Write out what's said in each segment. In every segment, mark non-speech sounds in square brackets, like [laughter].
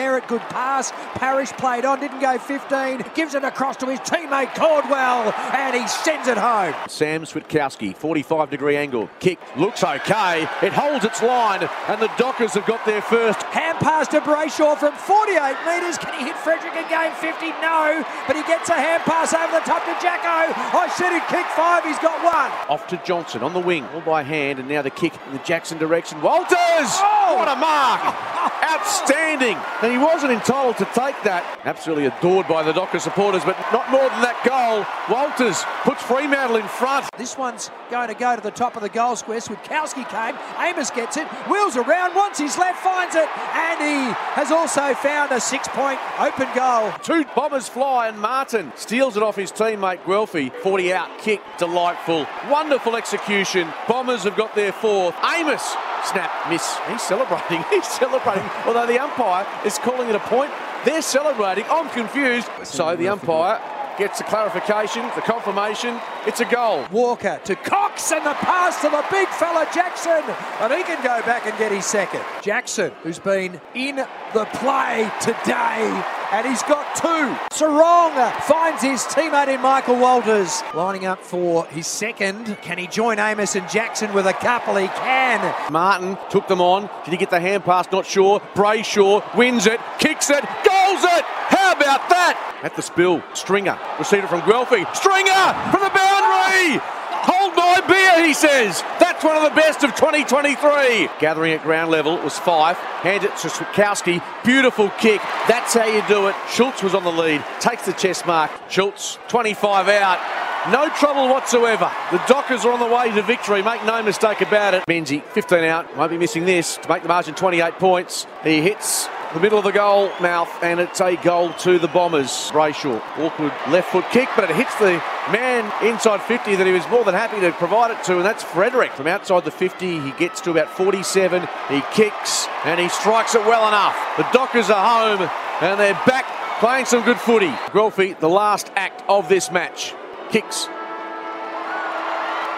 Merrett, good pass. Parish played on, didn't go 15. Gives it across to his teammate Caldwell, and he sends it home. Sam Switkowski, 45 degree angle. Kick looks okay. It holds its line, and the Dockers have got there first. Hand pass to Brayshaw from 48 metres. Can he hit Frederick and gain 50? No, but he gets a hand pass over the top to Jacko. I said he'd kick five, he's got one. Off to Johnson on the wing, all by hand, and now the kick in the Jackson direction. Walters! Oh! What a mark! [laughs] Outstanding! And he wasn't entitled to take that. Absolutely adored by the Docker supporters, but not more than that goal. Walters puts Fremantle in front. This one's going to go to the top of the goal square. Switkowski came. Amiss gets it, wheels around, wants his left, finds it, and he has also found a six point open goal. Two bombers fly, and Martin steals it off his teammate Guelfi. 40 out kick, delightful. Wonderful execution. Bombers have got their fourth. Amiss Snap, miss. He's celebrating. [laughs] He's celebrating. Although the umpire is calling it a point, they're celebrating. I'm confused. So the umpire gets the clarification, the confirmation. It's a goal. Walker to Cox and the pass to the big fella Jackson. And he can go back and get his second. Jackson, who's been in the play today, and he's got two. Serong finds his teammate in Michael Walters. Lining up for his second. Can he join Amiss and Jackson with a couple? He can. Martin took them on. Did he get the hand pass? Not sure. Brayshaw wins it, kicks it, goals it. How about that? At the spill, Stringer received it from Guelfi. Stringer from the boundary. Hold my beer, he says. One of the best of 2023. Gathering at ground level was Fyfe. Hands it to Switkowski. Beautiful kick. That's how you do it. Schultz was on the lead. Takes the chest mark. Schultz, 25 out. No trouble whatsoever. The Dockers are on the way to victory. Make no mistake about it. Menzies, 15 out. Won't be missing this to make the margin 28 points. He hits the middle of the goal mouth, and it's a goal to the Bombers. Brayshaw, awkward left foot kick, but it hits the man inside 50 that he was more than happy to provide it to, and that's Frederick. From outside the 50, he gets to about 47. He kicks, and he strikes it well enough. The Dockers are home, and they're back playing some good footy. Guelfi, the last act of this match. Kicks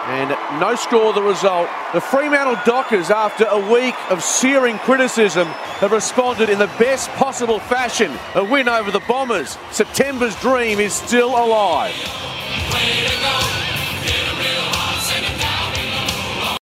and no score the result. The Fremantle Dockers, after a week of searing criticism, have responded in the best possible fashion. A win over the Bombers. September's dream is still alive.